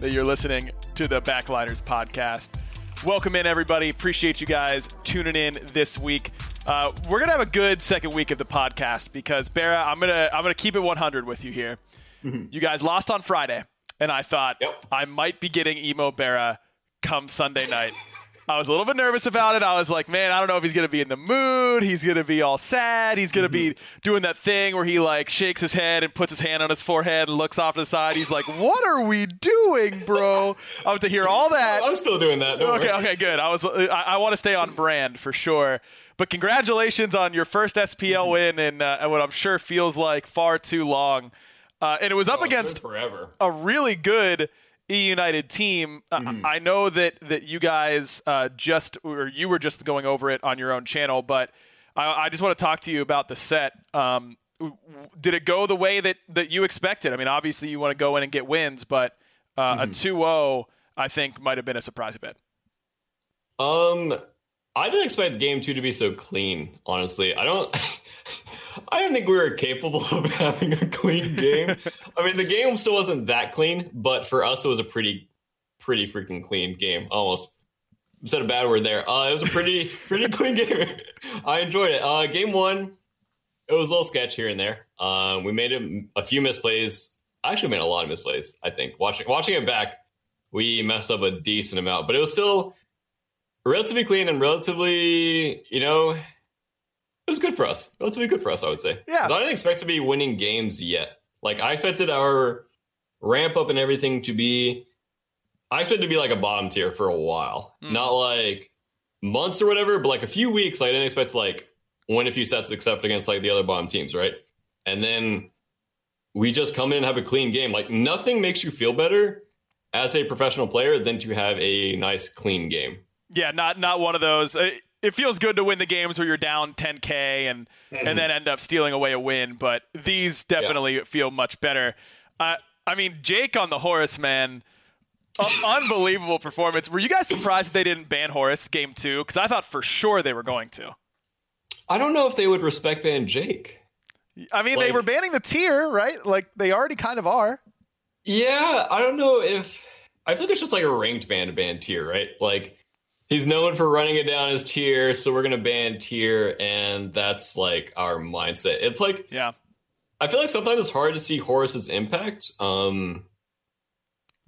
that you're listening to the Backliners podcast. Welcome in, everybody. Appreciate you guys tuning in this week. Uh, we're gonna have a good second week of the podcast because Bara, I'm gonna I'm gonna keep it 100 with you here. Mm-hmm. You guys lost on Friday, and I thought yep. I might be getting emo Bara come Sunday night. I was a little bit nervous about it. I was like, man, I don't know if he's gonna be in the mood. He's gonna be all sad. He's gonna mm-hmm. be doing that thing where he like shakes his head and puts his hand on his forehead and looks off to the side. He's like, "What are we doing, bro?" I have to hear all that. I'm still doing that. Okay, worry. okay, good. I was. I, I want to stay on brand for sure. But congratulations on your first SPL mm-hmm. win and uh, what I'm sure feels like far too long. Uh, and it was up oh, against forever. a really good E United team. Uh, mm-hmm. I know that that you guys uh, just or you were just going over it on your own channel, but I, I just want to talk to you about the set. Um, did it go the way that that you expected? I mean, obviously you want to go in and get wins, but uh, mm-hmm. a 2-0 I think might have been a surprise a bit. Um, I didn't expect game two to be so clean. Honestly, I don't. I don't think we were capable of having a clean game. I mean, the game still wasn't that clean, but for us, it was a pretty, pretty freaking clean game. Almost said a bad word there. Uh, it was a pretty, pretty clean game. I enjoyed it. Uh, game one, it was a little sketch here and there. Um, we made a, a few misplays. I actually made a lot of misplays. I think watching watching it back, we messed up a decent amount, but it was still relatively clean and relatively, you know, it was good for us. Relatively good for us, I would say. Yeah. I didn't expect to be winning games yet. Like I expected our ramp up and everything to be I expected to be like a bottom tier for a while. Mm. Not like months or whatever, but like a few weeks. Like, I didn't expect to like win a few sets except against like the other bottom teams, right? And then we just come in and have a clean game. Like nothing makes you feel better as a professional player than to have a nice clean game. Yeah, not not one of those. It feels good to win the games where you're down 10k and mm-hmm. and then end up stealing away a win, but these definitely yeah. feel much better. Uh, I mean, Jake on the Horus man, uh, unbelievable performance. Were you guys surprised they didn't ban Horus game two? Because I thought for sure they were going to. I don't know if they would respect ban Jake. I mean, like, they were banning the tier, right? Like they already kind of are. Yeah, I don't know if I feel like it's just like a ranked ban to ban tier, right? Like he's known for running it down his tier, so we're gonna ban tier, and that's like our mindset. It's like yeah, I feel like sometimes it's hard to see Horus's impact. Um,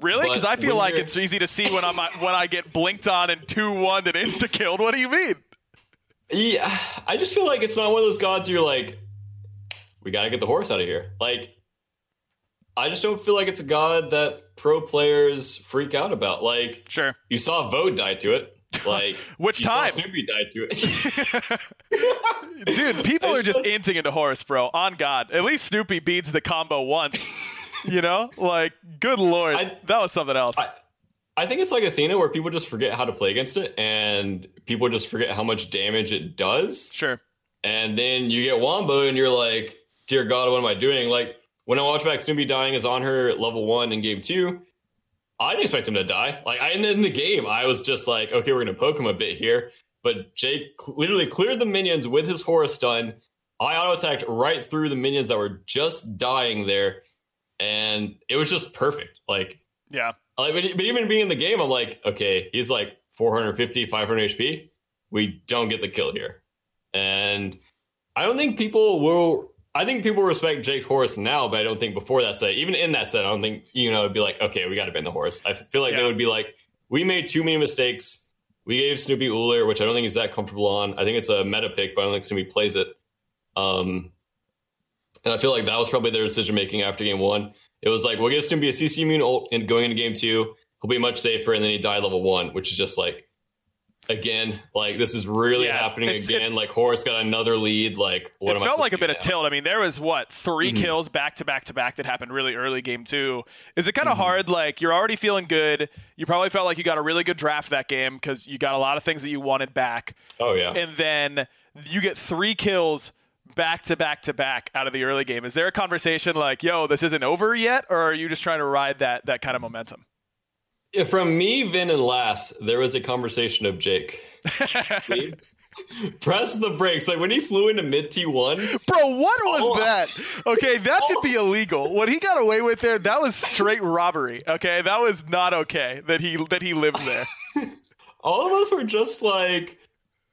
really? Because I feel like it's easy to see when I'm when I get blinked on and two one and insta killed. What do you mean? Yeah, I just feel like it's not one of those gods you're like, we gotta get the horse out of here. Like, I just don't feel like it's a god that pro players freak out about. Like, sure, you saw Void die to it. Like which time Snoopy died to it. Dude, people are just inting into Horus, bro. On God, at least Snoopy beats the combo once. you know, like good lord, I, that was something else. I, I think it's like Athena, where people just forget how to play against it, and people just forget how much damage it does. Sure. And then you get Wombo, and you're like, "Dear God, what am I doing?" Like when I watch back Snoopy dying is on her level one in game two I didn't expect him to die. Like I, in the game, I was just like, okay, we're gonna poke him a bit here. But Jake literally cleared the minions with his Horus stun. I auto attacked right through the minions that were just dying there, and it was just perfect. Like, yeah. Like, but, but even being in the game, I'm like, okay, he's like 450, 500 HP. We don't get the kill here, and I don't think people will I think people respect Jake's Horus now, but I don't think before that set, even in that set, I don't think, you know, it'd be like, okay, we got to ban the horse. I feel like yeah. they would be like, we made too many mistakes. We gave Snoopy Ullr, which I don't think he's that comfortable on. I think it's a meta pick, but I don't think Snoopy plays it. Um, and I feel like that was probably their decision making after game one. It was like, we'll give Snoopy a CC immune ult and going into game two, he'll be much safer, and then he died level one, which is just like, again. Like this is really yeah, happening again. It, like Horus got another lead. Like what it felt like a bit now? of tilt. I mean, there was what 3 mm-hmm. kills back to back to back that happened really early game two. Is it kind of mm-hmm. hard? Like you're already feeling good. You probably felt like you got a really good draft that game because you got a lot of things that you wanted back. Oh yeah. And then you get three kills back to back to back out of the early game. Is there a conversation like, "Yo, this isn't over yet," or are you just trying to ride that that kind of momentum? From me, Vin, and Lass, there was a conversation of Jake. Press the brakes. Like when he flew into mid T1. Bro, what was oh, that? Okay, that should be illegal. What he got away with there, that was straight robbery. Okay, that was not okay that he that he lived there. All of us were just like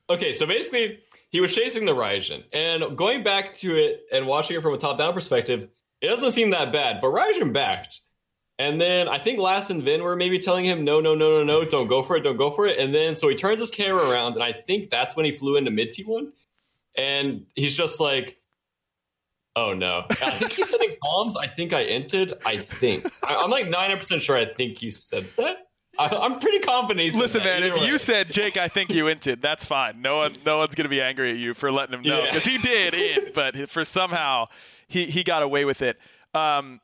Okay, so basically he was chasing the Raijin. And going back to it and watching it from a top-down perspective, it doesn't seem that bad, but Raijin backed. And then I think Lass and Vin were maybe telling him, no, no, no, no, no, don't go for it, don't go for it. And then so he turns his camera around, and I think that's when he flew into mid T1. And he's just like, oh no. I think he's setting bombs. I think I entered. I think. I, am like 90% sure I think he said that. I, am pretty confident. Listen, man. If way. you said Jake, I think you entered, That's fine. No one, no one's gonna be angry at you for letting him know because yeah. he did int, but for somehow he he got away with it. Um,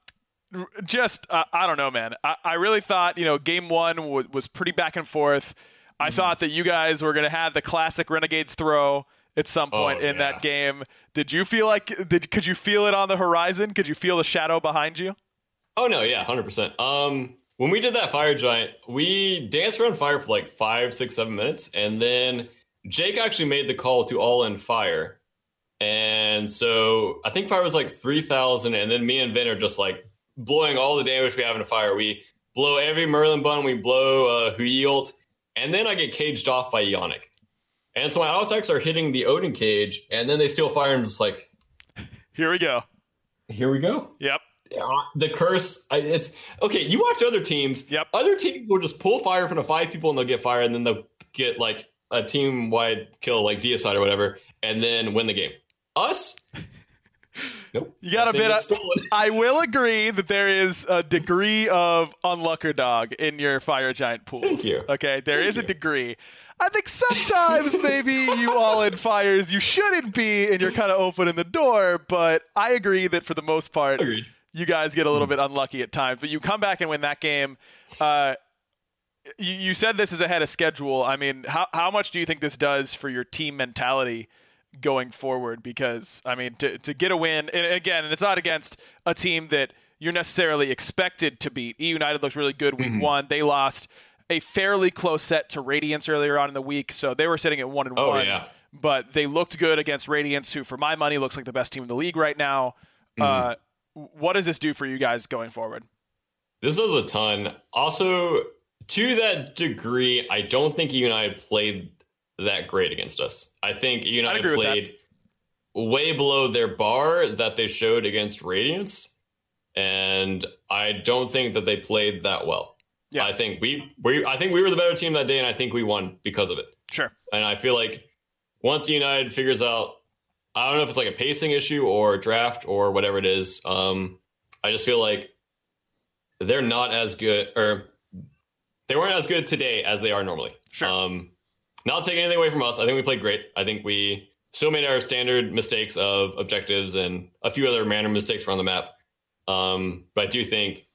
just uh, I don't know, man. I, I really thought you know game one w- was pretty back and forth. I mm-hmm. thought that you guys were going to have the classic Renegades throw at some oh, point oh, in yeah. that game. Did you feel like did could you feel it on the horizon? Could you feel the shadow behind you? Oh no, yeah, hundred percent. Um, when we did that fire giant, we danced around fire for like five, six, seven minutes, and then Jake actually made the call to all in fire. And so I think fire was like three thousand, and then me and Vin are just like blowing all the damage we have in a fire. We blow every Merlin bun, we blow uh, Hou Yi ult, and then I get caged off by Ionic. And so my auto attacks are hitting the Odin cage, and then they steal fire and just like, here we go. Here we go. Yep. The curse. It's okay. You watch other teams. Yep. Other teams will just pull fire from the five people and they'll get fire, and then they'll get like a team wide kill, like Deicide or whatever, and then win the game. Us, Nope. You got a bit. Of, I will agree that there is a degree of unlucker dog in your fire giant pools. Thank you. Okay, there Thank is a degree. I think sometimes maybe you all in fires you shouldn't be, and you're kind of opening the door. But I agree that for the most part, Agreed. you guys get a little mm. bit unlucky at times. But you come back and win that game. Uh, you, you said this is ahead of schedule. I mean, how how much do you think this does for your team mentality? Going forward because I mean to to get a win and again and it's not against a team that you're necessarily expected to beat. E United looked really good week mm-hmm. one. They lost a fairly close set to Radiance earlier on in the week, so they were sitting at one and oh, one. Yeah. But they looked good against Radiance, who for my money looks like the best team in the league right now. Mm-hmm. Uh, what does this do for you guys going forward? This does a ton. Also, to that degree, I don't think E United played that great against us. I think United played way below their bar that they showed against Radiance, and I don't think that they played that well. Yeah. I think we, we I think we were the better team that day, and I think we won because of it. Sure. And I feel like once United figures out, I don't know if it's like a pacing issue or draft or whatever it is. Um, I just feel like they're not as good, or they weren't as good today as they are normally. Sure. Um, not taking anything away from us. I think we played great. I think we still made our standard mistakes of objectives and a few other random mistakes around the map. Um, but I do think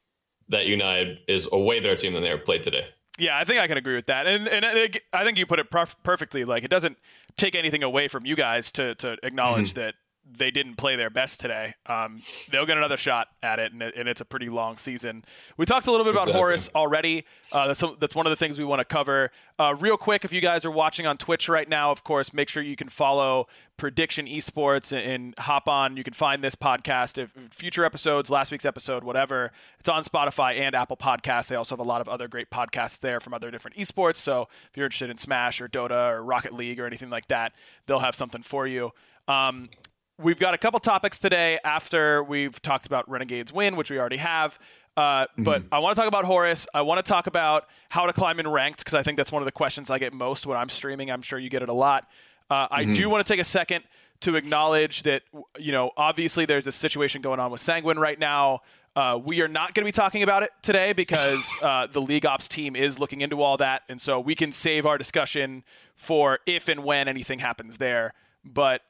that United is a way better team than they ever played today. Yeah, I think I can agree with that, and and I think you put it perf- perfectly. Like it doesn't take anything away from you guys to to acknowledge mm-hmm. that they didn't play their best today. Um, they'll get another shot at it and, it, and, it's a pretty long season. We talked a little bit about exactly. Horus already. Uh, that's, that's one of the things we want to cover. Uh, real quick, if you guys are watching on Twitch right now, of course, make sure you can follow Prediction Esports and, and hop on. You can find this podcast, if future episodes, last week's episode, whatever. It's on Spotify and Apple Podcasts. They also have a lot of other great podcasts there from other different esports. So if you're interested in Smash or Dota or Rocket League or anything like that, they'll have something for you. Um, we've got a couple topics today after we've talked about Renegades win, which we already have. Uh, mm-hmm. But I want to talk about Horus. I want to talk about how to climb in ranked because I think that's one of the questions I get most when I'm streaming. I'm sure you get it a lot. Uh, I mm-hmm. do want to take a second to acknowledge that, you know, obviously there's a situation going on with Sanguine right now. Uh, we are not going to be talking about it today because uh, the League Ops team is looking into all that. And so we can save our discussion for if and when anything happens there. But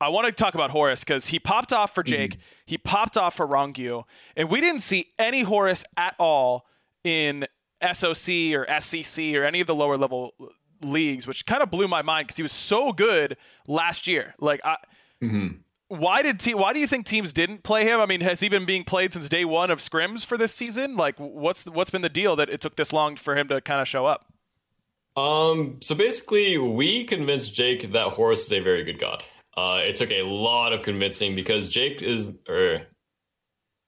I want to talk about Horus because he popped off for Jake, mm-hmm. he popped off for Rongyu, and we didn't see any Horus at all in SOC or SCC or any of the lower level leagues, which kind of blew my mind because he was so good last year. Like, I, mm-hmm. why did te- why do you think teams didn't play him? I mean, has he been being played since day one of scrims for this season? Like, what's the, what's been the deal that it took this long for him to kind of show up? Um. So basically, we convinced Jake that Horus is a very good god. Uh, it took a lot of convincing because Jake is, or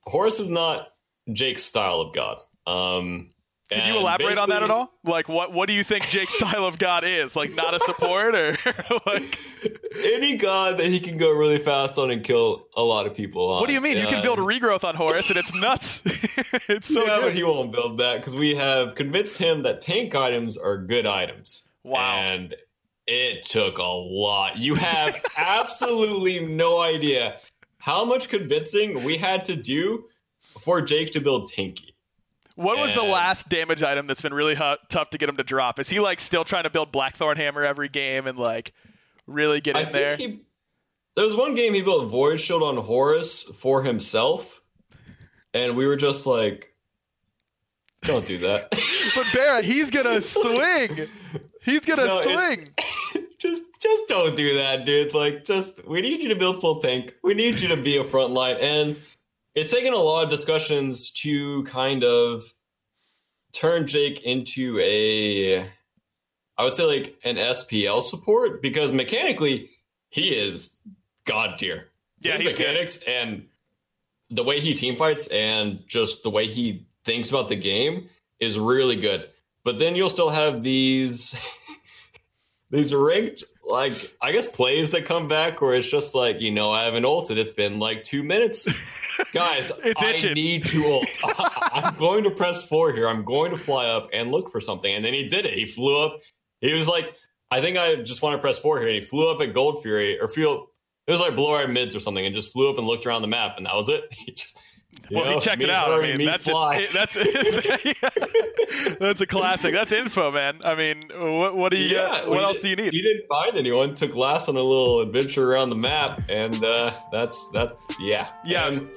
Horus is not Jake's style of God. Um, Can you elaborate on that at all? Like, what what do you think Jake's style of God is? Like, not a support or like any god that he can go really fast on and kill a lot of people on. What do you mean? you can build a regrowth on Horus, and it's nuts. it's so yeah, good. but he won't build that because we have convinced him that tank items are good items. Wow. And it took a lot. You have absolutely no idea how much convincing we had to do for Jake to build Tinky. What was the last damage item that's been really hu- tough to get him to drop? Is he like still trying to build Blackthorn Hammer every game and like really get in I there? He, there was one game he built Void Shield on Horus for himself, and we were just like, "Don't do that." but Barrett, he's gonna swing. He's gonna no, swing. just just don't do that, dude. Like just we need you to build full tank. We need you to be a front line. And it's taken a lot of discussions to kind of turn Jake into a I would say like an SPL support because mechanically he is god tier. Yeah, His mechanics good. and the way he team fights and just the way he thinks about the game is really good. But then you'll still have these these ranked like I guess plays that come back where it's just like, you know, I haven't ulted. It's been like two minutes. Guys, it's I itching. need to ult. I'm going to press four here. I'm going to fly up and look for something. And then he did it. He flew up. He was like, I think I just want to press four here. And he flew up at Gold Fury or feel it was like blow our mids or something and just flew up and looked around the map and that was it. He just well, know, he checked it out. I mean, that's just, that's that's a classic. That's info, man. I mean, what, what do you? Yeah, what else do you need? He didn't find anyone. Took Glass on a little adventure around the map, and uh, that's that's yeah, yeah. And,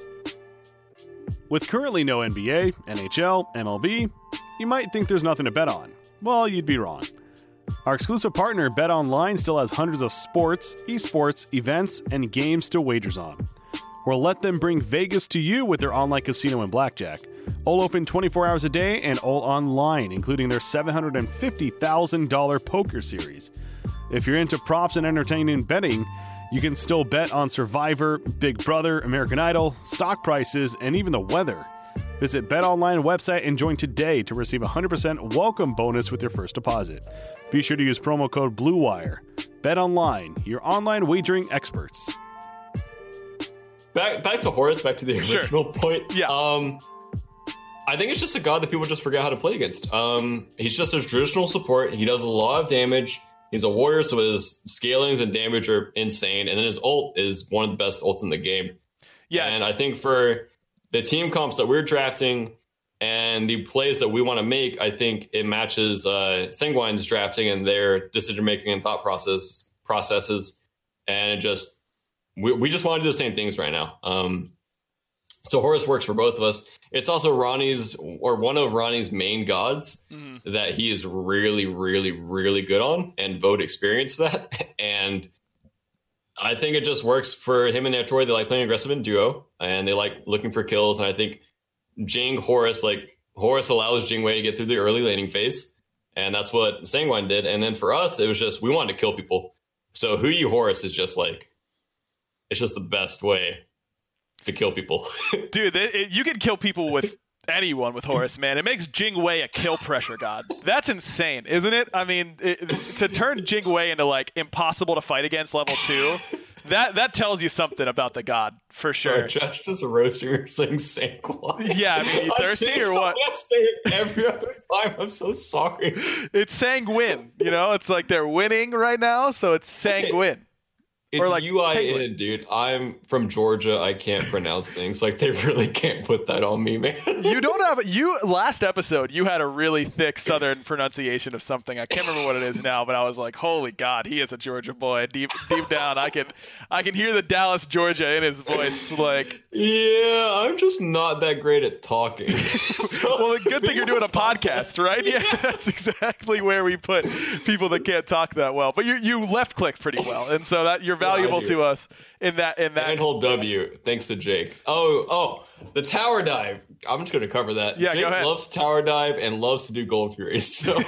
with currently no NBA, NHL, MLB, you might think there's nothing to bet on. Well, you'd be wrong. Our exclusive partner, Bet Online, still has hundreds of sports, esports, events, and games to wagers on or let them bring Vegas to you with their online casino and blackjack. All open 24 hours a day and all online, including their $750,000 poker series. If you're into props and entertaining betting, you can still bet on Survivor, Big Brother, American Idol, stock prices, and even the weather. Visit BetOnline website and join today to receive a 100% welcome bonus with your first deposit. Be sure to use promo code BLUEWIRE. BetOnline, your online wagering experts. Back back to Horus, back to the original Sure. point. Yeah. Um I think it's just a god that people just forget how to play against. Um he's just a traditional support. He does a lot of damage. He's a warrior, so his scalings and damage are insane. And then his ult is one of the best ults in the game. Yeah, And I think for the team comps that we're drafting and the plays that we want to make, I think it matches uh, Sanguine's drafting and their decision making and thought process processes. And it just we, we just want to do the same things right now. Um, so Horus works for both of us. It's also Ronnie's or one of Ronnie's main gods Mhm. that he is really, really, really good on, and Vote experienced that. And I think it just works for him and Troy. They like playing aggressive in duo, and they like looking for kills. And I think Jing Horus, like Horus, allows Jing Wei to get through the early laning phase, and that's what Sanguine did. And then for us, it was just we wanted to kill people. So Hou Yi Horus is just like it's just the best way to kill people. dude, it, it- you can kill people with anyone with Horus, man. It makes Jing Wei a kill pressure god. That's insane, isn't it? I mean, it, to turn Jing Wei into like impossible to fight against level two, that that tells you something about the god for sure. Josh just roasting her saying Sanguine. Yeah, I mean, you thirsty or what? every other time. I'm so sorry. It's sanguine, you know. It's like they're winning right now, so it's sanguine. It's Or like UI penguin. dude. I'm from Georgia. I can't pronounce things. Like they really can't put that on me, man. You don't have you last episode. You had a really thick Southern pronunciation of something. I can't remember what it is now, but I was like, "Holy God, he is a Georgia boy." Deep deep down, I can I can hear the Dallas, Georgia in his voice. Like, yeah, I'm just not that great at talking. So- well, the good thing you're doing a podcast, right? Yeah, that's exactly where we put people that can't talk that well. But you you left click pretty well, and so that you're valuable to us in that in that. Hold W, thanks to Jake. Oh, oh, the tower dive. I'm just going to cover that. Yeah, go Jake ahead. loves tower dive and loves to do gold furies. So,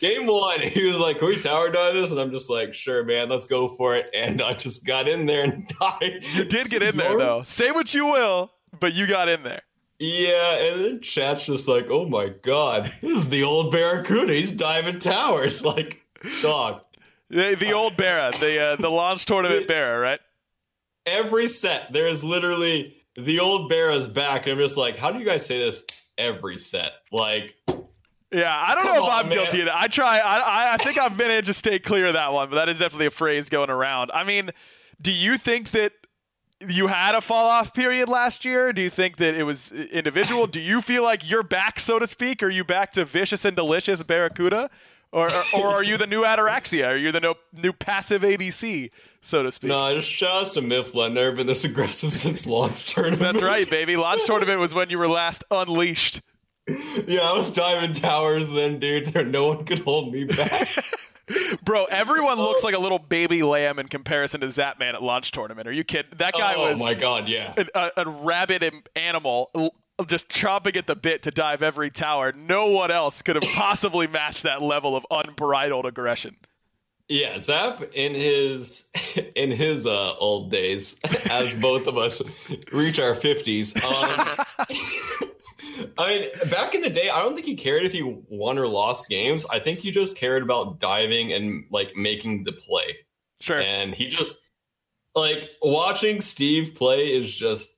game one, he was like, "Can we tower dive this?" And I'm just like, "Sure, man, let's go for it." And I just got in there and died. You did get in there though. Say what you will, but you got in there. Yeah, and then chat's just like, "Oh my god, this is the old Barracuda. He's diving towers." Like, dog. The, the old Barra, the uh, the launch tournament Barra, right? every set there is literally the old Barra's back, and I'm just like, how do you guys say this every set? Like, Yeah, I don't know if on, I'm man. guilty of that. I try. I, I I think I've managed to stay clear of that one, but that is definitely a phrase going around. I mean, do you think that you had a fall off period last year? Do you think that it was individual? do you feel like you're back, so to speak? Are you back to vicious and delicious Barracuda? Or, or, or are you the new Ataraxia? Are you the no, new passive ADC, so to speak? no, just shout outs to Mifflin. Never been this aggressive since launch tournament. That's right, baby. Launch tournament was when you were last unleashed. Yeah, I was diving towers then, dude. There, no one could hold me back. Bro, everyone looks like a little baby lamb in comparison to Zapman at launch tournament. Are you kidding? That guy oh was my god, yeah. a, a, rabid animal just chomping at the bit to dive every tower. No one else could have possibly matched that level of unbridled aggression. Yeah, Zap in his in his uh, old days, as both of us reach our fifties. Um, I mean, back in the day, I don't think he cared if he won or lost games. I think he just cared about diving and like making the play. Sure. And he just like watching Steve play is just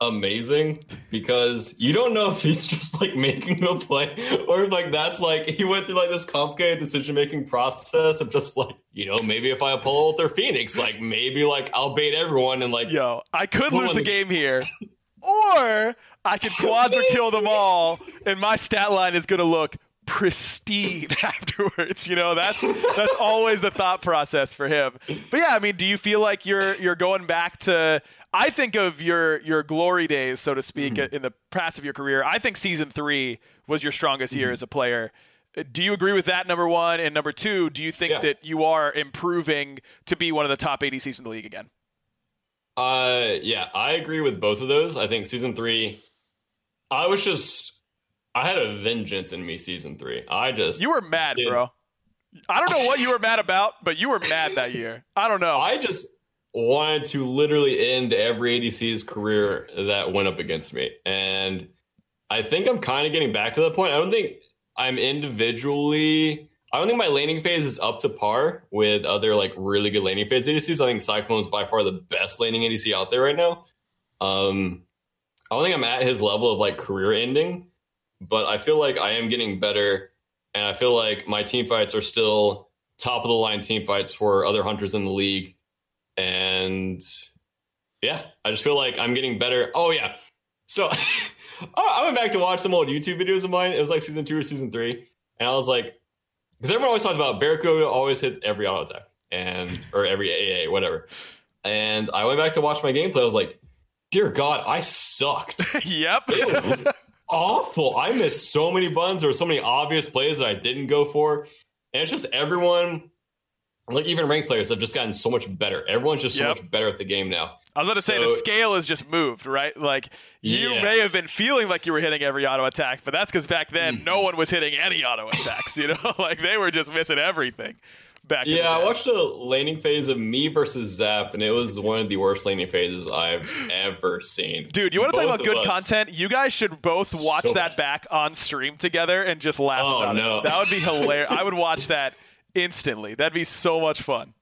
amazing because you don't know if he's just like making a play or if like that's like he went through like this complicated decision making process of just like you know maybe if I pull out their Phoenix like maybe like I'll bait everyone and like Yo, I could lose the the- game here, or I could quadra kill them all, and my stat line is to look pristine afterwards. You know, that's that's always the thought process for him. But yeah, I mean, do you feel like you're you're going back to? I think of your your glory days, so to speak, Mm-hmm. in the past of your career. I think season three was your strongest Mm-hmm. year as a player. Uh, Do you agree with that? Number one and number two. Do you think Yeah. that you are improving to be one of the top eighty seasons in the league again? Uh, yeah, I agree with both of those. I think season three, I was just, I had a vengeance in me. Season three, I just, You were mad, Dude. bro. I don't know what you were mad about, but you were mad that year. I don't know. I just wanted to literally end every ADC's career that went up against me, and I think I'm kind of getting back to that point. I don't think I'm individually. I don't think my laning phase is up to par with other like really good laning phase ADCs. I think Cyclone is by far the best laning ADC out there right now. Um, I don't think I'm at his level of like career ending, but I feel like I am getting better, and I feel like my team fights are still top of the line team fights for other hunters in the league, and yeah, I just feel like I'm getting better. Oh yeah, so I went back to watch some old YouTube videos of mine. It was like season two or season three, and I was like, because everyone always talked about Barracuda always hit every auto attack and or every AA whatever, and I went back to watch my gameplay. I was like, dear God, I sucked. yep. It was awful. I missed so many buttons. There were so many obvious plays that I didn't go for, and it's just everyone. Like even ranked players have just gotten so much better. Everyone's just so Yep. much better at the game now. I was about to say the scale has just moved, right? Like you Yeah. may have been feeling like you were hitting every auto attack, but that's because back then Mm. no one was hitting any auto attacks. You know, like they were just missing everything. Back. Yeah, I watched a laning phase of me versus Zap, and it was one of the worst laning phases I've ever seen. Dude, you want to talk about good us. content? You guys should both watch So that back on stream together and just laugh Oh, about no. it. That would be hilarious. I would watch that instantly. That'd be so much fun.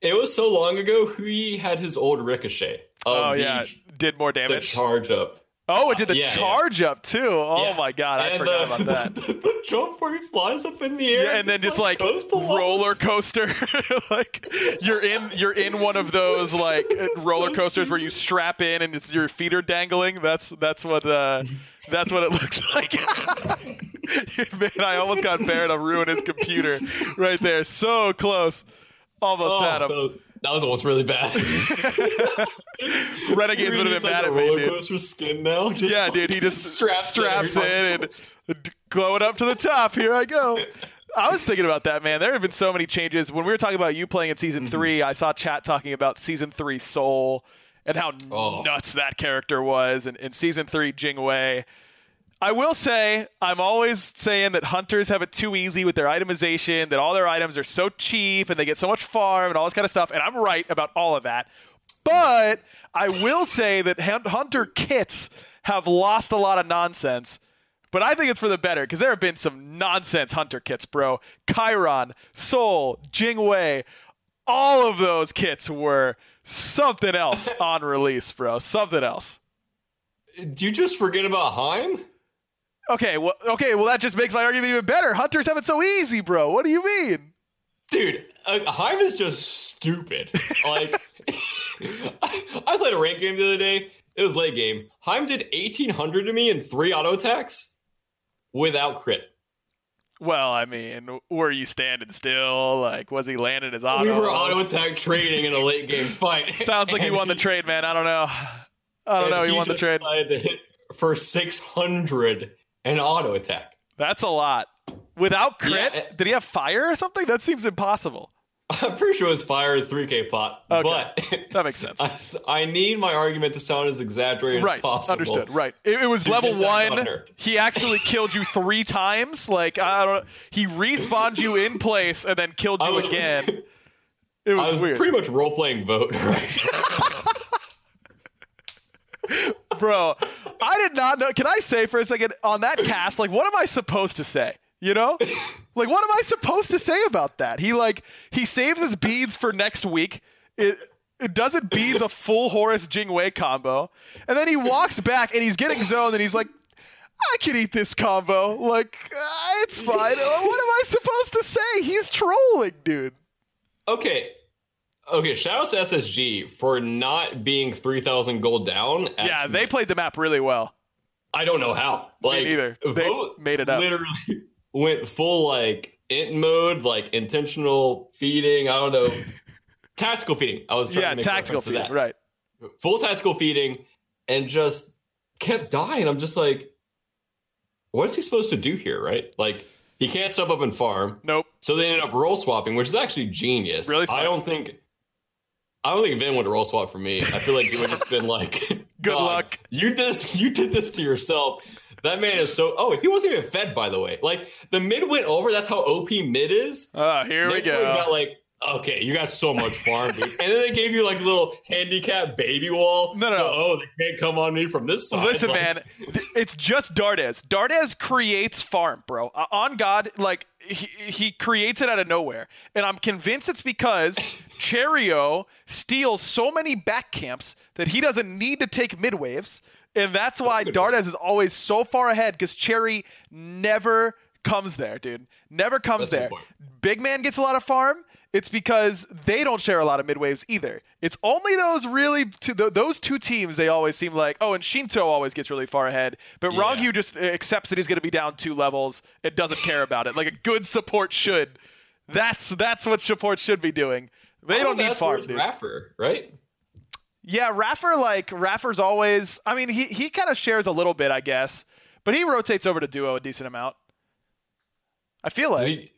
It was so long ago. He had his old ricochet. Oh the, yeah, did more damage. the damage. charge up. Oh, it did the Yeah, yeah. charge up too. Oh Yeah. my god, I And forgot the- about that. The, the jump where he flies up in the air, Yeah, and then just like roller coaster, like you're in you're in one of those like roller coasters where you strap in and it's, your feet are dangling. That's that's what uh, that's what it looks like. Man, I almost got Barrett to ruin his computer right there. So close, almost Oh, had him. that, that was almost really bad. Renegades would have been like mad at me, roller dude. coaster skin now. Just Yeah, like dude, he just straps straps, to in and going up to the top. Here I go. I was thinking about that, man. There have been so many changes. When we were talking about you playing in Mm-hmm. season three, I saw chat talking about season three Sol and how Oh. nuts that character was. And in season three, Jing Wei. I will say, I'm always saying that hunters have it too easy with their itemization, that all their items are so cheap and they get so much farm and all this kind of stuff. And I'm right about all of that. But I will say that hunter kits have lost a lot of nonsense. But I think it's for the better because there have been some nonsense hunter kits, bro. Chiron, Sol, Jingwei, all of those kits were something else on release, bro. Something else. Do you just forget about Heim? Okay, well, okay, well that just makes my argument even better. Hunters have it so easy, bro. What do you mean? Dude, uh, Heim is just stupid. Like, I, I played a rank game the other day. It was late game. Heim did 1800 to me in three auto attacks without crit. Well, I mean, were you standing still? Like, was he landing his auto? We were auto attack trading in a late game fight. Sounds like he won the trade, man. I don't know. I don't know. He, won the trade. to hit for 600 and auto attack. That's a lot. Without crit, Yeah, did he have fire or something? That seems impossible. I'm pretty sure it was fire 3k pot, Okay. but That makes sense. I need my argument to sound as exaggerated right. as possible. Understood. Right. It, it was level one. He actually killed you three times. Like I don't. He respawned you in place and then killed you was- again. It was, I was weird, pretty much role playing vote. Right? Bro. I did not know. Can I say for a second on that cast? Like, what am I supposed to say? You know, like what am I supposed to say about that? He like he saves his beads for next week. It it doesn't beads a full Horus Jingwei combo, and then he walks back and he's getting zoned and he's like, I can eat this combo. Like uh, it's fine. Uh, what am I supposed to say? He's trolling, dude. okay. Okay, shout out to SSG for not being 3,000 gold down. Yeah, they played the map really well. I don't know how. Like, neither. They made it up. Literally went full like int mode, like intentional feeding. I don't know. tactical feeding. I was trying Yeah, to make tactical feeding, to that. right? Full tactical feeding, and just kept dying. I'm just like, what is he supposed to do here? Right? Like, he can't step up and farm. Nope. So they ended up roll swapping, which is actually genius. Really smart. I don't think. I don't think Vin would roll swap for me. I feel like he would have just been like, Good luck." You did this. You did this to yourself." That man is so. Oh, he wasn't even fed, by the way. Like the mid went over. That's how OP mid is. Oh, here we Nick go. Got like Okay, you got so much farm, dude. and then they gave you like a little handicap baby wall. No, no, so. Oh, they can't come on me from this side. Listen, Like, man, it's just Dardes. Dardes creates farm, bro. Uh, on God, like he, he creates it out of nowhere, and I'm convinced it's because CherryO steals so many back camps that he doesn't need to take mid waves, and that's why Dardes is always so far ahead because Cherry never comes there, dude. Never comes That's there. Big man gets a lot of farm. It's because they don't share a lot of midwaves either. It's only those really two, th- those two teams. They always seem like oh, and Shinto always gets really far ahead, but Yeah. Rongyu just accepts that he's going to be down two levels. It doesn't care about it like a good support should. That's that's what support should be doing. They don't need farm, dude. Raffer, right? Yeah, Raffer like Raffer's always. I mean, he he kind of shares a little bit, I guess, but he rotates over to duo a decent amount. I feel like.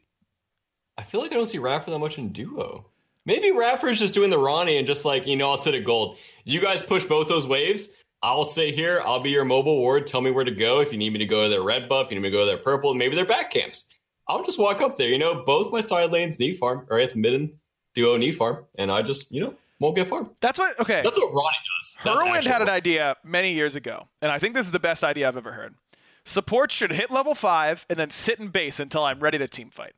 I feel like I don't see Raffer that much in duo. Maybe Raffer's just doing the Ronnie and just like, you know, I'll sit at gold. You guys push both those waves. I'll sit here. I'll be your mobile ward. Tell me where to go. If you need me to go to their red buff, you need me to go to their purple, maybe their back camps. I'll just walk up there. You know, both my side lanes need farm, or as mid and duo need farm, and I just, you know, won't get farm. That's what. Okay. That's what Ronnie does. That's Herwind had an idea many years ago, and I think this is the best idea I've ever heard. Support should hit level five and then sit in base until I'm ready to team fight.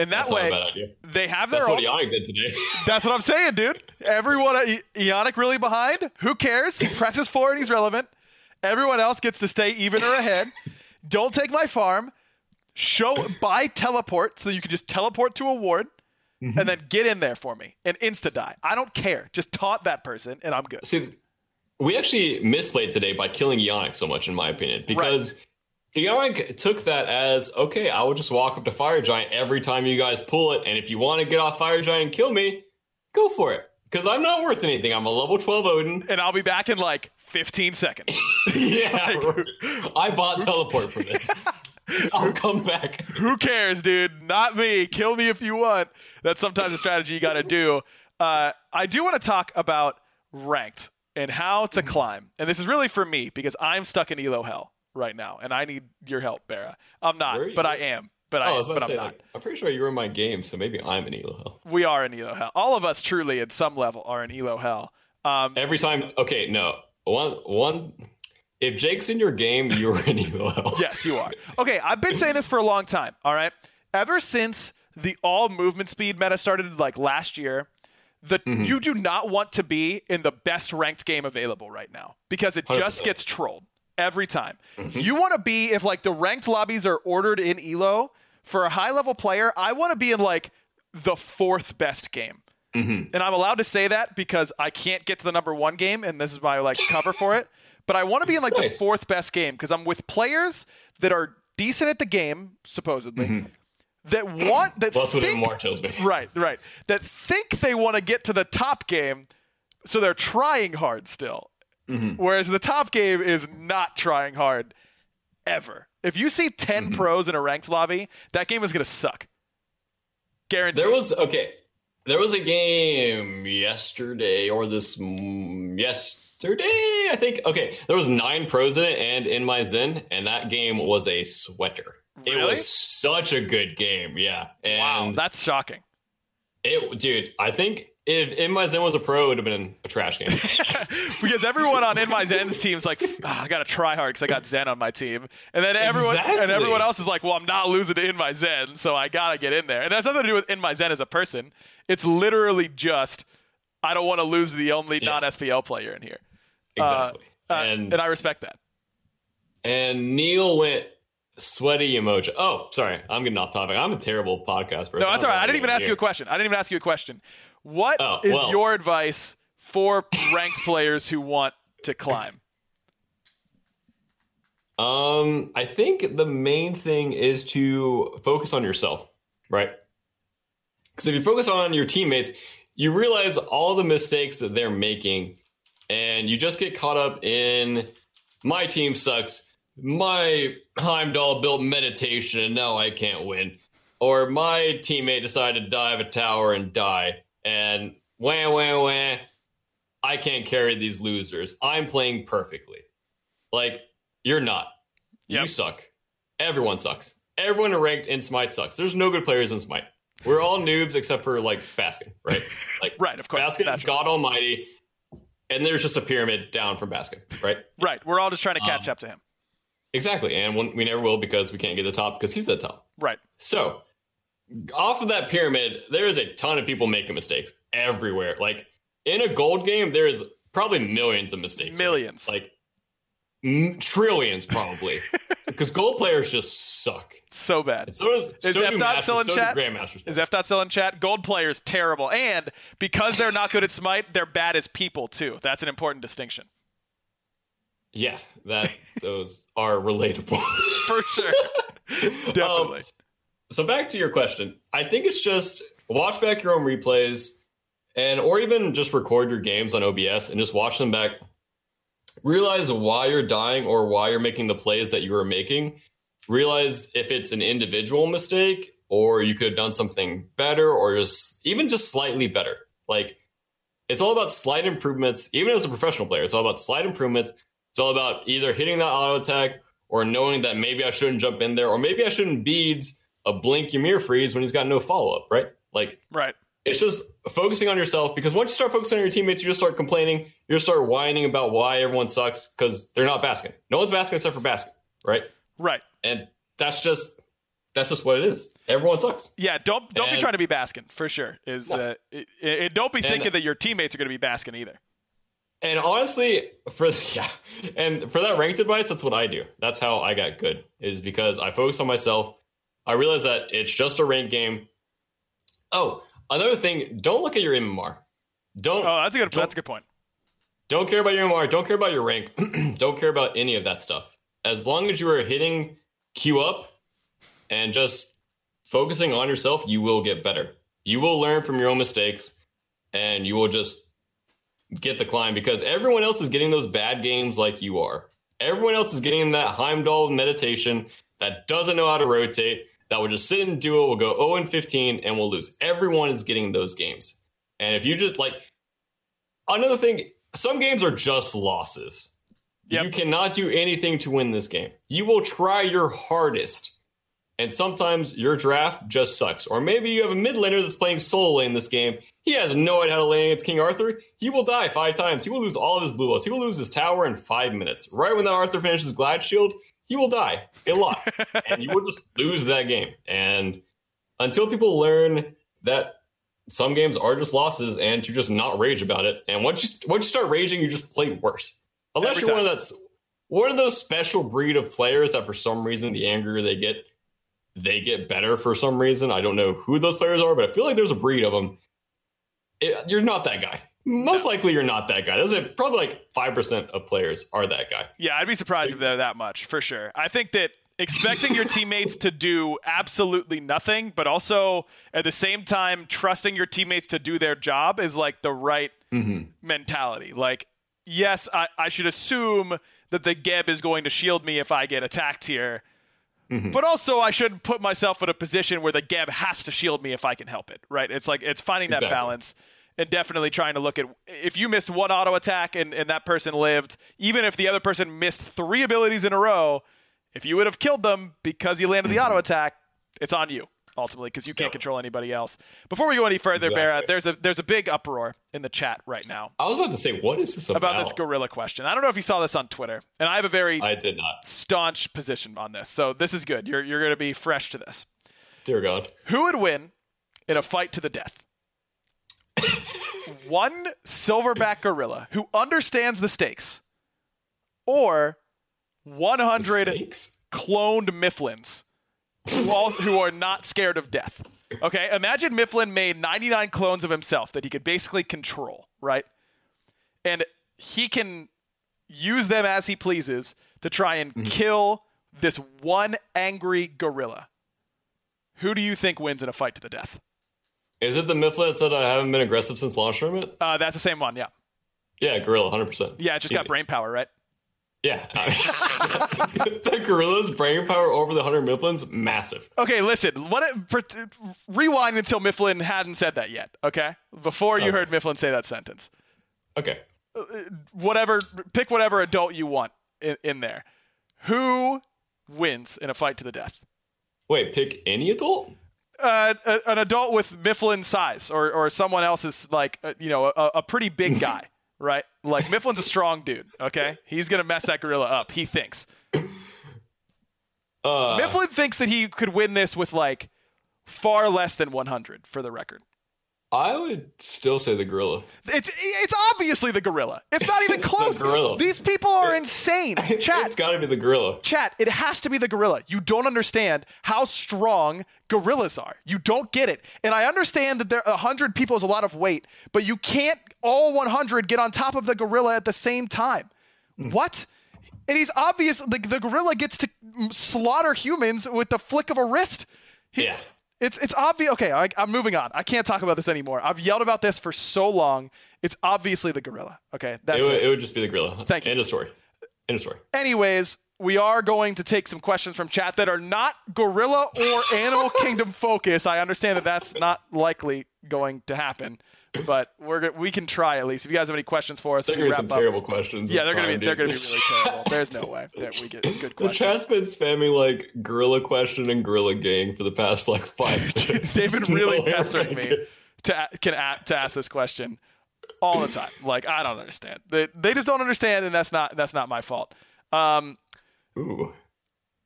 And that That's not a way, bad idea. they have their That's own. what Ionic did today. That's what I'm saying, dude. Everyone, I- Ionic really behind. Who cares? He presses forward. He's relevant. Everyone else gets to stay even or ahead. Don't take my farm. Show buy teleport so you can just teleport to a ward Mm-hmm. and then get in there for me and insta die. I don't care. Just taunt that person and I'm good. See, we actually misplayed today by killing Ionic so much, in my opinion, because Ionic took that as okay. I will just walk up to Fire Giant every time you guys pull it, and if you want to get off Fire Giant and kill me, go for it. Because I'm not worth anything. I'm a level 12 Odin. And I'll be back in like 15 seconds. yeah, I bought teleport for this. I'll come back. Who cares, dude? Not me. Kill me if you want. That's sometimes a strategy you got to do. Uh, I do want to talk about ranked and how to climb. And this is really for me because I'm stuck in Elo hell right now, and I need your help, Bara. I'm not, Where are you? but I am. But Oh, I, I was about but to I'm not. like, I'm pretty sure you were in my game, so maybe I'm in Elo Hell. We are in Elo hell. All of us, truly, at some level, are in Elo hell. Um, Every time, okay, no. One, one, if Jake's in your game, you're in Elo Hell. Yes, you are. Okay, I've been saying this for a long time. All right, ever since the all movement speed meta started like last year, the Mm-hmm. you do not want to be in the best ranked game available right now because it just 100%. gets trolled every time. Mm-hmm. You want to be if like the ranked lobbies are ordered in Elo for a high level player. I want to be in like the fourth best game. Mm-hmm. And I'm allowed to say that because I can't get to the number one game, and this is my like cover for it. But I want to be in like the fourth best game because I'm with players that are decent at the game, supposedly, that want that Mm-hmm. Well, that's what think Mark tells me. right, right, that think they want to get to the top game, so they're trying hard still. Mm-hmm. Whereas the top game is not trying hard ever. If you see 10 Mm-hmm. pros in a ranked lobby, that game is gonna suck. Guaranteed. There was okay. There was a game yesterday or this yesterday, I think. Okay, there was nine pros in it and in my Zen, and that game was a sweater. It was such a good game, yeah. And wow, that's shocking. it, dude. I think if in my Zen was a pro, it would have been a trash game. because everyone on In My Zen's team is like, "Ah, I gotta try hard because I got Zen on my team, and then everyone and everyone else is like, well, I'm not losing to In My Zen, so I gotta get in there. And that's nothing to do with In My Zen as a person. It's literally just I don't want to lose the only Yeah. non SPL player in here. exactly. Uh, and and I respect that. and Neil went sweaty emoji. Oh, sorry, I'm getting off topic. I'm a terrible podcast person. No, that's all right. I didn't even ask here. you a question. I didn't even ask you a question. What is Oh, well. your advice for ranked players who want to climb? Um, I think the main thing is to focus on yourself, right? Because if you focus on your teammates, you realize all the mistakes that they're making, and you just get caught up in my team sucks. My Heimdall built meditation, and now I can't win. Or my teammate decided to dive a tower and die, and wah wah wah. I can't carry these losers. I'm playing perfectly. Like you're not. You suck. Everyone sucks. Everyone ranked in Smite sucks. There's no good players in Smite. We're all noobs except for like Baskin, right? Like right, of course. Baskin is God Almighty, and there's just a pyramid down from Baskin, right? right. We're all just trying to catch um, up to him. Exactly, and we never will because we can't get the top because he's the top. Right. So, off of that pyramid, there is a ton of people making mistakes everywhere. Like in a gold game, there is probably millions of mistakes. Millions. Right? Like m- trillions, probably. because gold players just suck. So bad. And so does, is so F dot still in so chat? Is F dot still in chat? Gold players terrible, and because they're not good at Smite, they're bad as people too. That's an important distinction. Yeah, that those are relatable for sure. Definitely. Um, so back to your question, I think it's just watch back your own replays, and or even just record your games on OBS and just watch them back. Realize why you're dying or why you're making the plays that you were making. Realize if it's an individual mistake or you could have done something better or just even just slightly better. Like it's all about slight improvements. Even as a professional player, it's all about slight improvements it's all about either hitting that auto attack or knowing that maybe I shouldn't jump in there, or maybe I shouldn't beads a blink Ymir freeze when he's got no follow up, right? Like, right. It's just focusing on yourself because once you start focusing on your teammates, you just start complaining. You just start whining about why everyone sucks because they're not basking. No one's basking except for basking, right? Right. And that's just that's just what it is. Everyone sucks. Yeah, don't don't and, be trying to be basking for sure. Is no. uh, it, it, don't be thinking and, that your teammates are going to be basking either. And honestly, for yeah, and for that ranked advice, that's what I do. That's how I got good. Is because I focus on myself. I realize that it's just a ranked game. Oh, another thing, don't look at your MMR. Don't. Oh, that's a good. That's a good point. Don't care about your MMR. Don't care about your rank. don't care about any of that stuff. As long as you are hitting Q up and just focusing on yourself, you will get better. You will learn from your own mistakes, and you will just get the climb because everyone else is getting those bad games like you are. Everyone else is getting that Heimdall meditation that doesn't know how to rotate, that will just sit in We'll go 0 and 15, and we'll lose. Everyone is getting those games. And if you just like another thing, some games are just losses. Yep. You cannot do anything to win this game. You will try your hardest and sometimes your draft just sucks. Or maybe you have a mid laner that's playing solo lane this game. He has no idea how to lane against King Arthur. He will die five times. He will lose all of his blue balls. He will lose his tower in five minutes. Right when that Arthur finishes Glad Shield, he will die a lot. and you will just lose that game. And until people learn that some games are just losses and to just not rage about it. And once you once you start raging, you just play worse. Unless Every you're time. one of that's one of those special breed of players that for some reason the angrier they get, they get better for some reason. I don't know who those players are, but I feel like there's a breed of them. It, you're not that guy. Most no. likely, you're not that guy. There's probably like five percent of players are that guy. Yeah, I'd be surprised so, if they're that much for sure. I think that expecting your teammates to do absolutely nothing, but also at the same time trusting your teammates to do their job is like the right mm-hmm. mentality. Like, yes, I, I should assume that the Geb is going to shield me if I get attacked here Mm-hmm. But also, I shouldn't put myself in a position where the Geb has to shield me if I can help it, right? It's like it's finding that exactly. balance and definitely trying to look at if you missed one auto attack and, and that person lived, even if the other person missed three abilities in a row, if you would have killed them because you landed mm-hmm. the auto attack, it's on you ultimately because you can't control anybody else. Before we go any further, exactly. Barra, there's a there's a big uproar in the chat right now. I was about to say, what is this about? About this gorilla question. I don't know if you saw this on Twitter, and I have a very I did not staunch position on this, so this is good. You're you're going to be fresh to this. Dear God, who would win in a fight to the death? One silverback gorilla who understands the stakes, or 100 cloned Mifflins who, all, who are not scared of death. Okay, imagine Mifflin made 99 clones of himself that he could basically control, right? And he can use them as he pleases to try and mm-hmm. kill this one angry gorilla. Who do you think wins in a fight to the death? Is it the Mifflin that said I haven't been aggressive since launch tournament? Uh, that's the same one, yeah. Yeah, gorilla, 100%. Yeah, it just Easy. got brain power, right? Yeah. the gorilla's brain power over the 100 Mifflins, massive. Okay, listen. What it, rewind until Mifflin hadn't said that yet, okay? Before you okay. heard Mifflin say that sentence. Okay. Uh, whatever, pick whatever adult you want in, in there. Who wins in a fight to the death? Wait, pick any adult? Uh, a, an adult with Mifflin size or or someone else's like uh, you know a, a pretty big guy, right? Like Mifflin's a strong dude. Okay, he's gonna mess that gorilla up. He thinks. Uh, Mifflin thinks that he could win this with like far less than 100 for the record. I would still say the gorilla. It's it's obviously the gorilla. It's not even It's the close. gorilla. These people are insane. Chat, It's got to be the gorilla. chat. It has to be the gorilla. You don't understand how strong gorillas are. You don't get it. And I understand that there 100 people is a lot of weight, but you can't all 100 get on top of the gorilla at the same time. Hmm. What? And he's obvious. The, the gorilla gets to slaughter humans with the flick of a wrist. He- Yeah. It's it's obvious. Okay, I, I'm moving on. I can't talk about this anymore. I've yelled about this for so long. It's obviously the gorilla. Okay, that's It would, it. it would just be the gorilla. Thank you. End of story. End of story. Anyways, we are going to take some questions from chat that are not gorilla or animal kingdom focus. I understand that that's not likely going to happen, but we're we can try at least. If you guys have any questions for us, They're gonna be some up. terrible questions. Yeah, they're gonna be fine, they're gonna be really terrible. There's no way that we get good questions. The chat's been spamming like gorilla question and gorilla gang for the past like five minutes. They've been really no pestering me to can to ask this question all the time. Like I don't understand. They they just don't understand, and that's not that's not my fault. Um, Ooh.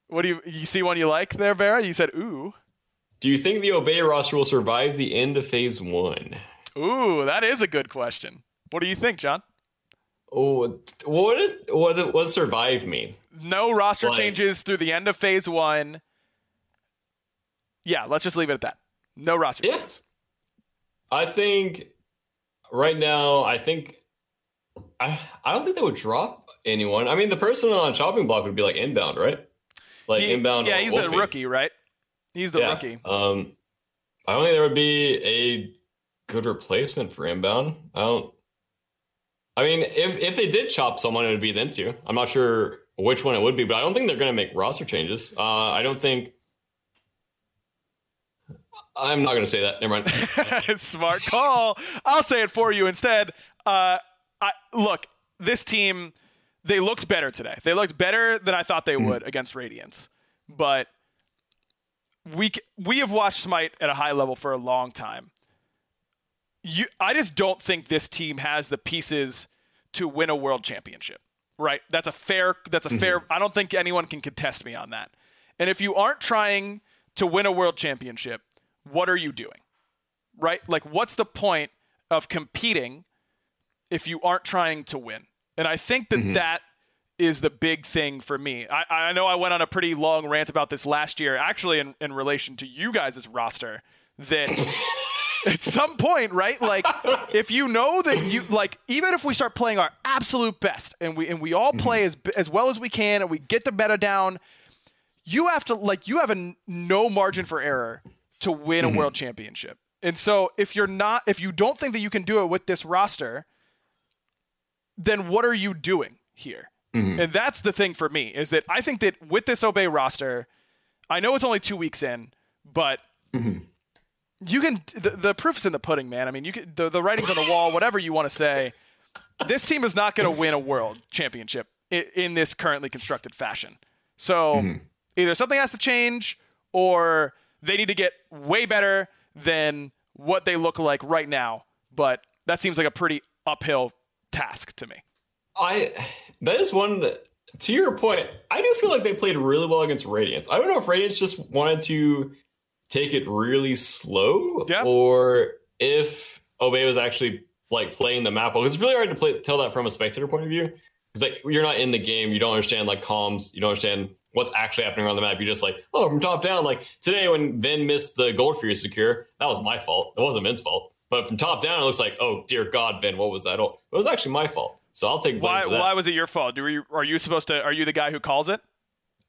what do you you see one you like there, Vera? You said ooh. Do you think the Obey roster will survive the end of Phase One? Ooh, that is a good question. What do you think, John? Oh, what what what survive mean? No roster Like- changes through the end of phase one. Yeah, let's just leave it at that. No roster Yeah. changes. I think right now, I think I I don't think they would drop anyone. I mean, the person on chopping block would be like inbound, right? Like He- inbound. yeah, he's the rookie, right? He's the yeah. rookie. Um, I don't think there would be a good replacement for inbound. I don't. I mean, if if they did chop someone, it would be them two. I'm not sure which one it would be, but I don't think they're going to make roster changes. Uh, I don't think. I'm not going to say that. Never mind. Smart call. I'll say it for you instead. Uh, I look, this team, they looked better today. They looked better than I thought they would against Radiance, but we we have watched Smite at a high level for a long time. You, I just don't think this team has the pieces to win a world championship. Right? That's a fair. That's a mm-hmm. fair. I don't think anyone can contest me on that. And if you aren't trying to win a world championship, what are you doing? right? Like, what's the point of competing if you aren't trying to win? And I think that mm-hmm. that is the big thing for me. I, I know I went on a pretty long rant about this last year, actually, in, in relation to you guys' roster, that at some point, right? Like, if you know that you like, even if we start playing our absolute best and we and we all mm-hmm. play as as well as we can and we get the meta down, you have to like you have a no margin for error to win a mm-hmm. world championship. And so if you're not if you don't think that you can do it with this roster, then what are you doing here? Mm-hmm. And that's the thing for me is that I think that with this Obey roster, I know it's only 2 weeks in, but you can the, the is in the pudding, man. I mean, you can the, the writing's on the wall, whatever you want to say. This team is not going to win a world championship in, in this currently constructed fashion. So mm-hmm. either something has to change or they need to get way better than what they look like right now. But that seems like a pretty uphill task to me. I that is one that, to your point. I do feel like they played really well against Radiance. I don't know if Radiance just wanted to take it really slow, Yeah. or if Obey was actually like playing the map well. 'Cause It's really hard to play, tell that from a spectator point of view. Because like you're not in the game, you don't understand like comms, you don't understand what's actually happening around the map. You're just like, oh, from top down. Like today when Vin missed the Gold Fury secure, that was my fault. It wasn't Vin's fault. But from top down, it looks like, oh dear God, Vin, what was that? Oh, it was actually my fault. So I'll take blame Why for that. why was it your fault? Do you, are you supposed to are you the guy who calls it?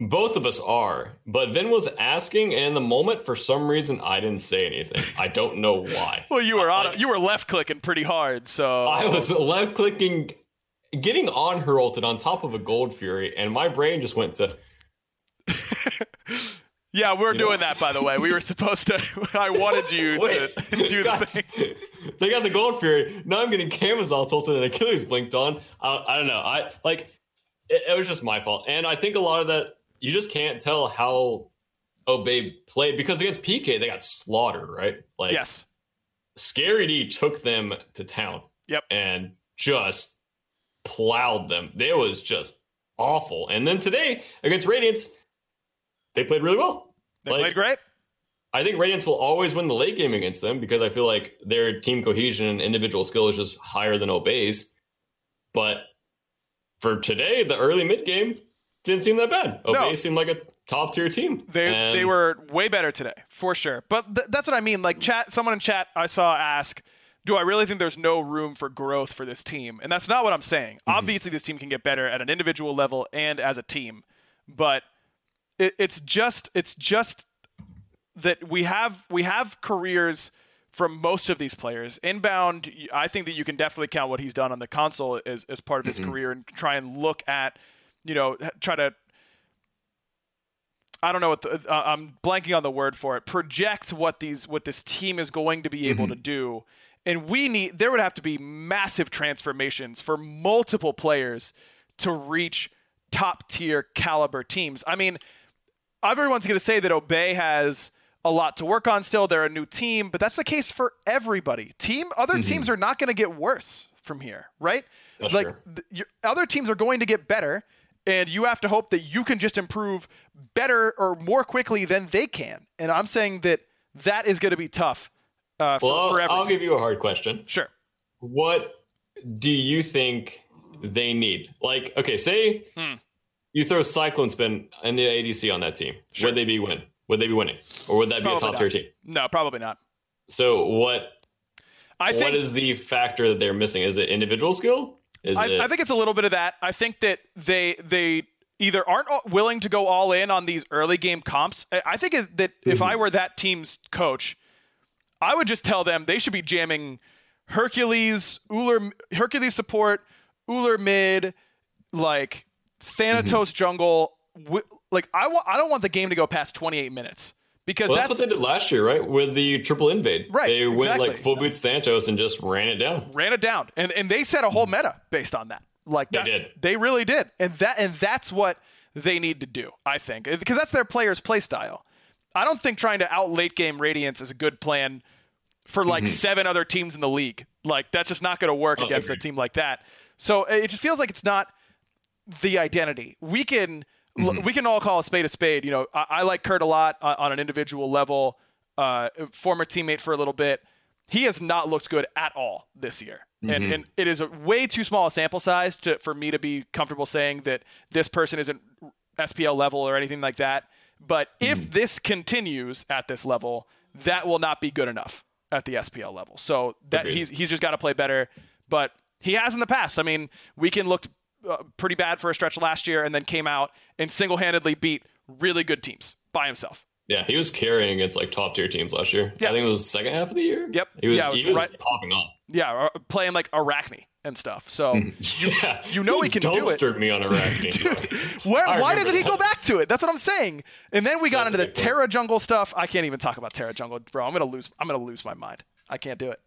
Both of us are, but Vin was asking, and in the moment, for some reason, I didn't say anything. I don't know why. Well, you were on Like- you were left clicking pretty hard, so I was left clicking, getting on her ulted on top of a Gold Fury, and my brain just went to. Yeah, we're You doing know? that by the way. We were supposed to I wanted you Wait, to do the thing. they got the Gold Fury. Now I'm getting cameras all tilted and Achilles blinked on. I, I don't know. I like it, it was just my fault, and I think a lot of that you just can't tell how Obey played because against PK they got slaughtered, right? Like yes, Scary D took them to town. Yep. And just plowed them. It was just awful. And then today against Radiance, they played really well. They like, played great. I think Radiance will always win the late game against them because I feel like their team cohesion and individual skill is just higher than Obey's. But for today, the early mid game didn't seem that bad. Obey no. seemed like a top tier team. They and... they were way better today for sure. But th- that's what I mean. Like chat, someone in chat I saw ask, "Do I really think there's no room for growth for this team?" And that's not what I'm saying. Mm-hmm. Obviously, this team can get better at an individual level and as a team, but it, it's just it's just that we have we have careers from most of these players. Inbound, I think that you can definitely count what he's done on the console as, as part of his mm-hmm. career and try and look at, you know, try to. I don't know what the, uh, I'm blanking on the word for it. Project what these what this team is going to be able mm-hmm. to do, and we need there would have to be massive transformations for multiple players to reach top tier caliber teams. I mean, everyone's going to say that Obey has a lot to work on still. They're a new team, but that's the case for everybody. Team other mm-hmm. teams are not going to get worse from here, right? That's like th- your, other teams are going to get better, and you have to hope that you can just improve better or more quickly than they can. And I'm saying that that is going to be tough uh, for, well, for I'll give you a hard question. Sure. What do you think they need? Like, okay, say hmm. you throw Cyclone Spin and the ADC on that team. Sure. Would they be win? Would they be winning, or would that probably be a top tier team? No, probably not. So what? I think, what is the factor that they're missing? Is it individual skill? I, it... I think it's a little bit of that. I think that they they either aren't willing to go all in on these early game comps. I think that mm-hmm. if I were that team's coach, I would just tell them they should be jamming Hercules, Ullr, Hercules support, Ullr mid, like Thanatos mm-hmm. jungle, like I want I don't want the game to go past 28 minutes because well, that's, that's, what they did last year, right? With the triple invade, right? They exactly. went like full boots Thanatos and just ran it down. Ran it down, and and they set a whole meta based on that. Like they that, did, they really did, and that and that's what they need to do, I think, because that's their players' play style. I don't think trying to out late game Radiance is a good plan for like mm-hmm. seven other teams in the league. Like that's just not going to work oh, against a team like that. So it just feels like it's not the identity. We can mm-hmm. we can all call a spade a spade. You know, I, I like Kurt a lot on, on an individual level. Uh, former teammate for a little bit. He has not looked good at all this year. Mm-hmm. And, and it is a way too small a sample size to for me to be comfortable saying that this person isn't SPL level or anything like that. But if mm-hmm. this continues at this level, that will not be good enough at the SPL level. So that Agreed. he's he's just got to play better. But he has in the past. I mean, we can look uh, pretty bad for a stretch last year, and then came out and single-handedly beat really good teams by himself. Yeah, he was carrying against like top tier teams last year. Yeah. I think it was the second half of the year. Yep. He was, yeah, was, he was right. popping off. Yeah, uh, playing like Arachne and stuff. So yeah. you, you know he, he can do it. me on Arachne. where, why doesn't he go back to it? That's what I'm saying. And then we got That's into the Terra Jungle stuff. I can't even talk about Terra Jungle, bro. I'm gonna lose. I'm gonna lose my mind. I can't do it.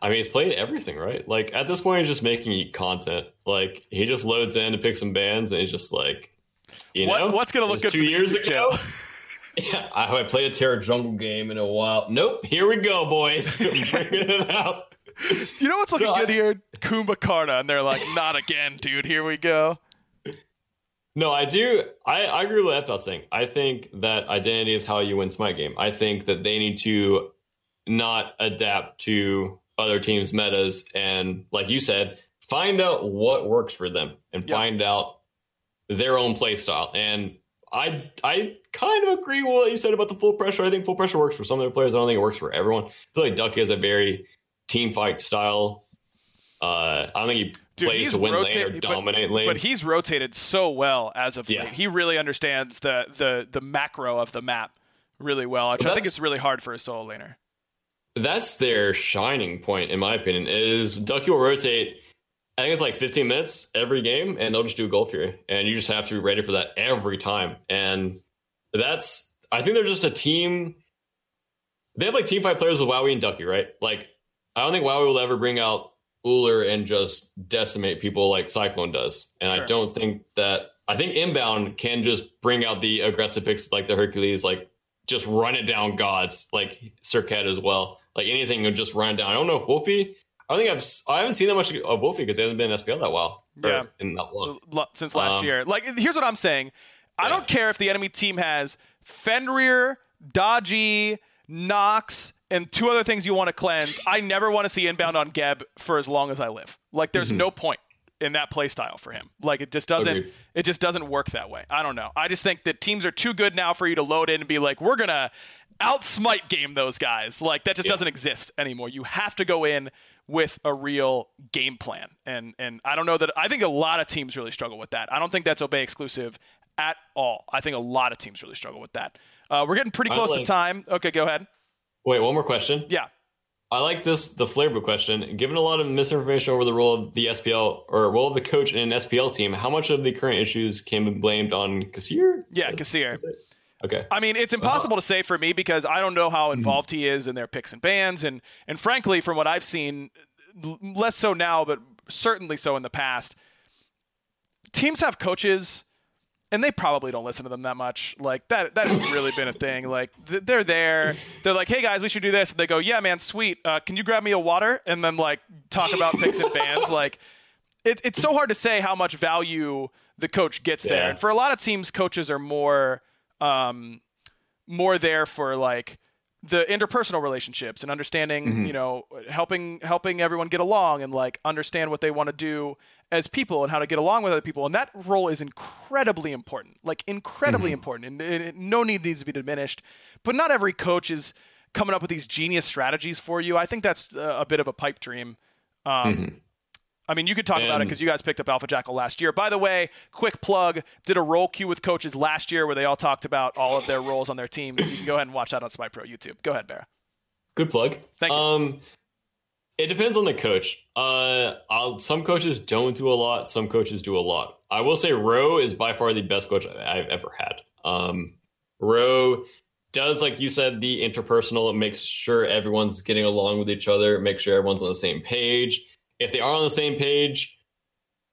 I mean, he's playing everything, right? Like at this point, he's just making content. Like he just loads in to pick some bands, and he's just like, you what, know, what's gonna look good two years ago. yeah, I haven't played a Terra Jungle game in a while. Nope, here we go, boys, bringing it out. Do you know what's looking no, good I, here? Kumbhakarna, and they're like, not again, dude. Here we go. No, I do. I, I agree with that saying. I think that identity is how you win Smite game. I think that they need to not adapt to other teams' metas and, like you said, find out what works for them and yep. find out their own play style. And I I kind of agree with what you said about the full pressure. I think full pressure works for some of their players. I don't think it works for everyone. I feel like Ducky has a very team fight style. Uh, I don't think he Dude, plays to win lane or dominate but, lane. But he's rotated so well as of yeah. late. He really understands the the the macro of the map really well, which I think it's really hard for a solo laner that's their shining point, in my opinion. Is Ducky will rotate. I think it's like 15 minutes every game, and they'll just do a Gold Fury, and you just have to be ready for that every time. And that's, I think they're just a team. They have like team fight players with Wowie and Ducky, right? Like, I don't think Wowie will ever bring out Ullr and just decimate people like Cyclone does. And sure. I don't think that. I think Inbound can just bring out the aggressive picks like the Hercules, like just run it down gods like Serqet as well. Like anything would just run down. I don't know if Wolfie. I don't think I've I haven't seen that much of Wolfie because he hasn't been in SPL that well. Yeah, in that long since last um, year. Like here's what I'm saying. I don't care if the enemy team has Fenrir, Da Ji, Nox, and two other things you want to cleanse. I never want to see inbound on Geb for as long as I live. Like there's mm-hmm. no point in that play style for him. Like it just doesn't Agreed. it just doesn't work that way. I don't know. I just think that teams are too good now for you to load in and be like, we're gonna outsmite game those guys. Like that just yeah. doesn't exist anymore. You have to go in with a real game plan. And and I don't know that I think a lot of teams really struggle with that. I don't think that's Obey exclusive at all. I think a lot of teams really struggle with that. Uh, we're getting pretty close like, to time. Okay, go ahead. Wait, one more question. Yeah. I like this the flavor question. Given a lot of misinformation over the role of the SPL or role of the coach in an SPL team, how much of the current issues can be blamed on Kassir? Yeah, Kassir. Okay. I mean, it's impossible uh-huh. to say for me because I don't know how mm-hmm. involved mm-hmm. he is in their picks and bans, and and frankly, from what I've seen, less so now, but certainly so in the past. Teams have coaches and they probably don't listen to them that much. Like that that has really been a thing. Like they're there, they're like, "Hey guys, we should do this," and they go, "Yeah, man, sweet. Uh, can you grab me a water?" And then like talk about picks and bands. Like it, it's so hard to say how much value the coach gets yeah. there. And for a lot of teams, coaches are more um, more there for like the interpersonal relationships and understanding, mm-hmm. you know, helping helping everyone get along and like understand what they want to do as people and how to get along with other people. And that role is incredibly important, like incredibly mm-hmm. important. And, and, no need needs to be diminished. But not every coach is coming up with these genius strategies for you. I think that's a, a bit of a pipe dream. Um, mm-hmm. I mean, you could talk and, about it because you guys picked up Alpha Jackal last year. By the way, quick plug: did a role queue with coaches last year where they all talked about all of their roles on their teams. You can go ahead and watch that on Smite Pro YouTube. Go ahead, Bear. Good plug. Thank you. Um, it depends on the coach. Uh, I'll, some coaches don't do a lot. Some coaches do a lot. I will say Roe is by far the best coach I've ever had. Um, Roe does, like you said, the interpersonal. It makes sure everyone's getting along with each other. Make sure everyone's on the same page if they are on the same page,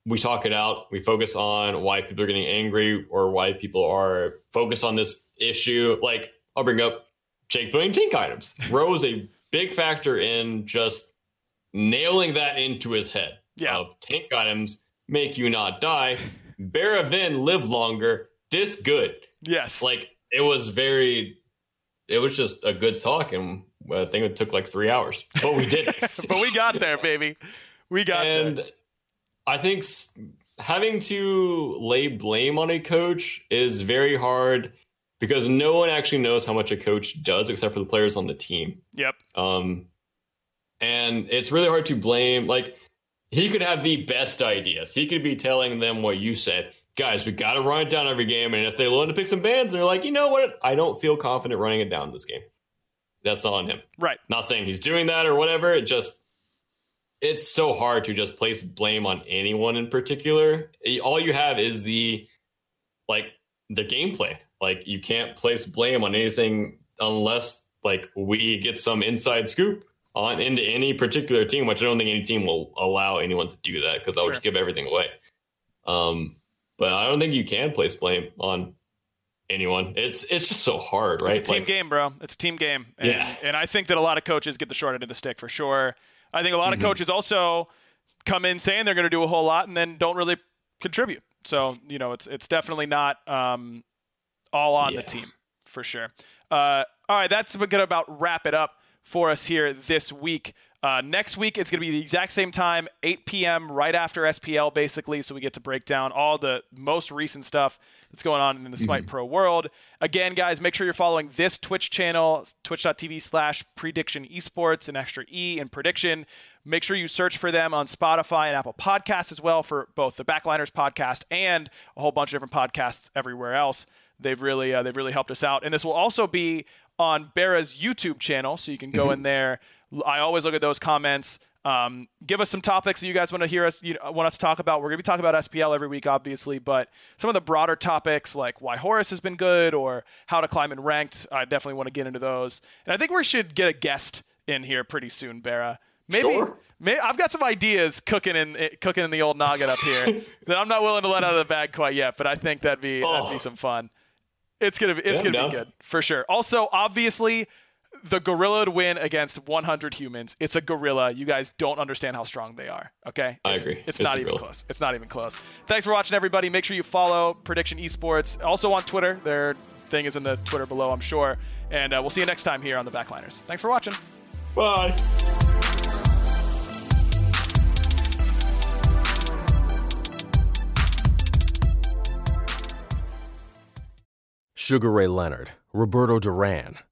we talk it out. We focus on why people are getting angry or why people are focused on this issue. Like I'll bring up Jake putting tank items. Rose a big factor in just nailing that into his head. Yeah. Of tank items make you not die. Baravin live longer. This good. Yes. Like it was very it was just a good talk and I think it took like three hours. But we did it. but we got there, baby. We got and. I think having to lay blame on a coach is very hard because no one actually knows how much a coach does except for the players on the team. Yep. Um, and it's really hard to blame. Like he could have the best ideas. He could be telling them what you said. Guys, we got to run it down every game. And if they want to pick some bands, they're like, you know what? I don't feel confident running it down this game. That's not on him. Right. Not saying he's doing that or whatever. It just it's so hard to just place blame on anyone in particular. All you have is the like the gameplay. Like you can't place blame on anything unless like we get some inside scoop on into any particular team, which I don't think any team will allow anyone to do that because I'll sure. just give everything away. Um, but I don't think you can place blame on anyone. It's it's just so hard, right? It's a team like, game, bro. It's a team game. And, yeah. And I think that a lot of coaches get the short end of the stick for sure. I think a lot mm-hmm. of coaches also come in saying they're going to do a whole lot and then don't really contribute. So you know, it's it's definitely not um, all on yeah. the team for sure. Uh, all right, that's going to about wrap it up for us here this week. Uh, next week, it's going to be the exact same time, 8 p.m., right after SPL, basically. So we get to break down all the most recent stuff that's going on in the Smite mm-hmm. Pro world. Again, guys, make sure you're following this Twitch channel, twitch.tv slash prediction esports and extra E and prediction. Make sure you search for them on Spotify and Apple Podcasts as well for both the Backliners podcast and a whole bunch of different podcasts everywhere else. They've really uh, they've really helped us out, and this will also be on Bera's YouTube channel, so you can go mm-hmm. in there I always look at those comments. Um, give us some topics that you guys want to hear us, you know, want us to talk about. We're going to be talking about SPL every week, obviously, but some of the broader topics like why Horus has been good or how to climb in ranked, I definitely want to get into those. And I think we should get a guest in here pretty soon, Bera. Maybe, sure. maybe I've got some ideas cooking in eh, cooking in the old noggin up here that I'm not willing to let out of the bag quite yet, but I think that'd be oh. that'd be some fun. It's gonna be it's Yeah, gonna I'm be good for sure. Also, obviously, the gorilla would win against 100 humans. It's a gorilla. You guys don't understand how strong they are. Okay, I It's- agree. It's, It's not even gorilla. close. It's not even close. Thanks for watching, everybody. Make sure you follow Prediction Esports. Also on Twitter. Their thing is in the Twitter below, I'm sure. And uh, we'll see you next time here on the Backliners. Thanks for watching. Bye. Sugar Ray Leonard, Roberto Duran,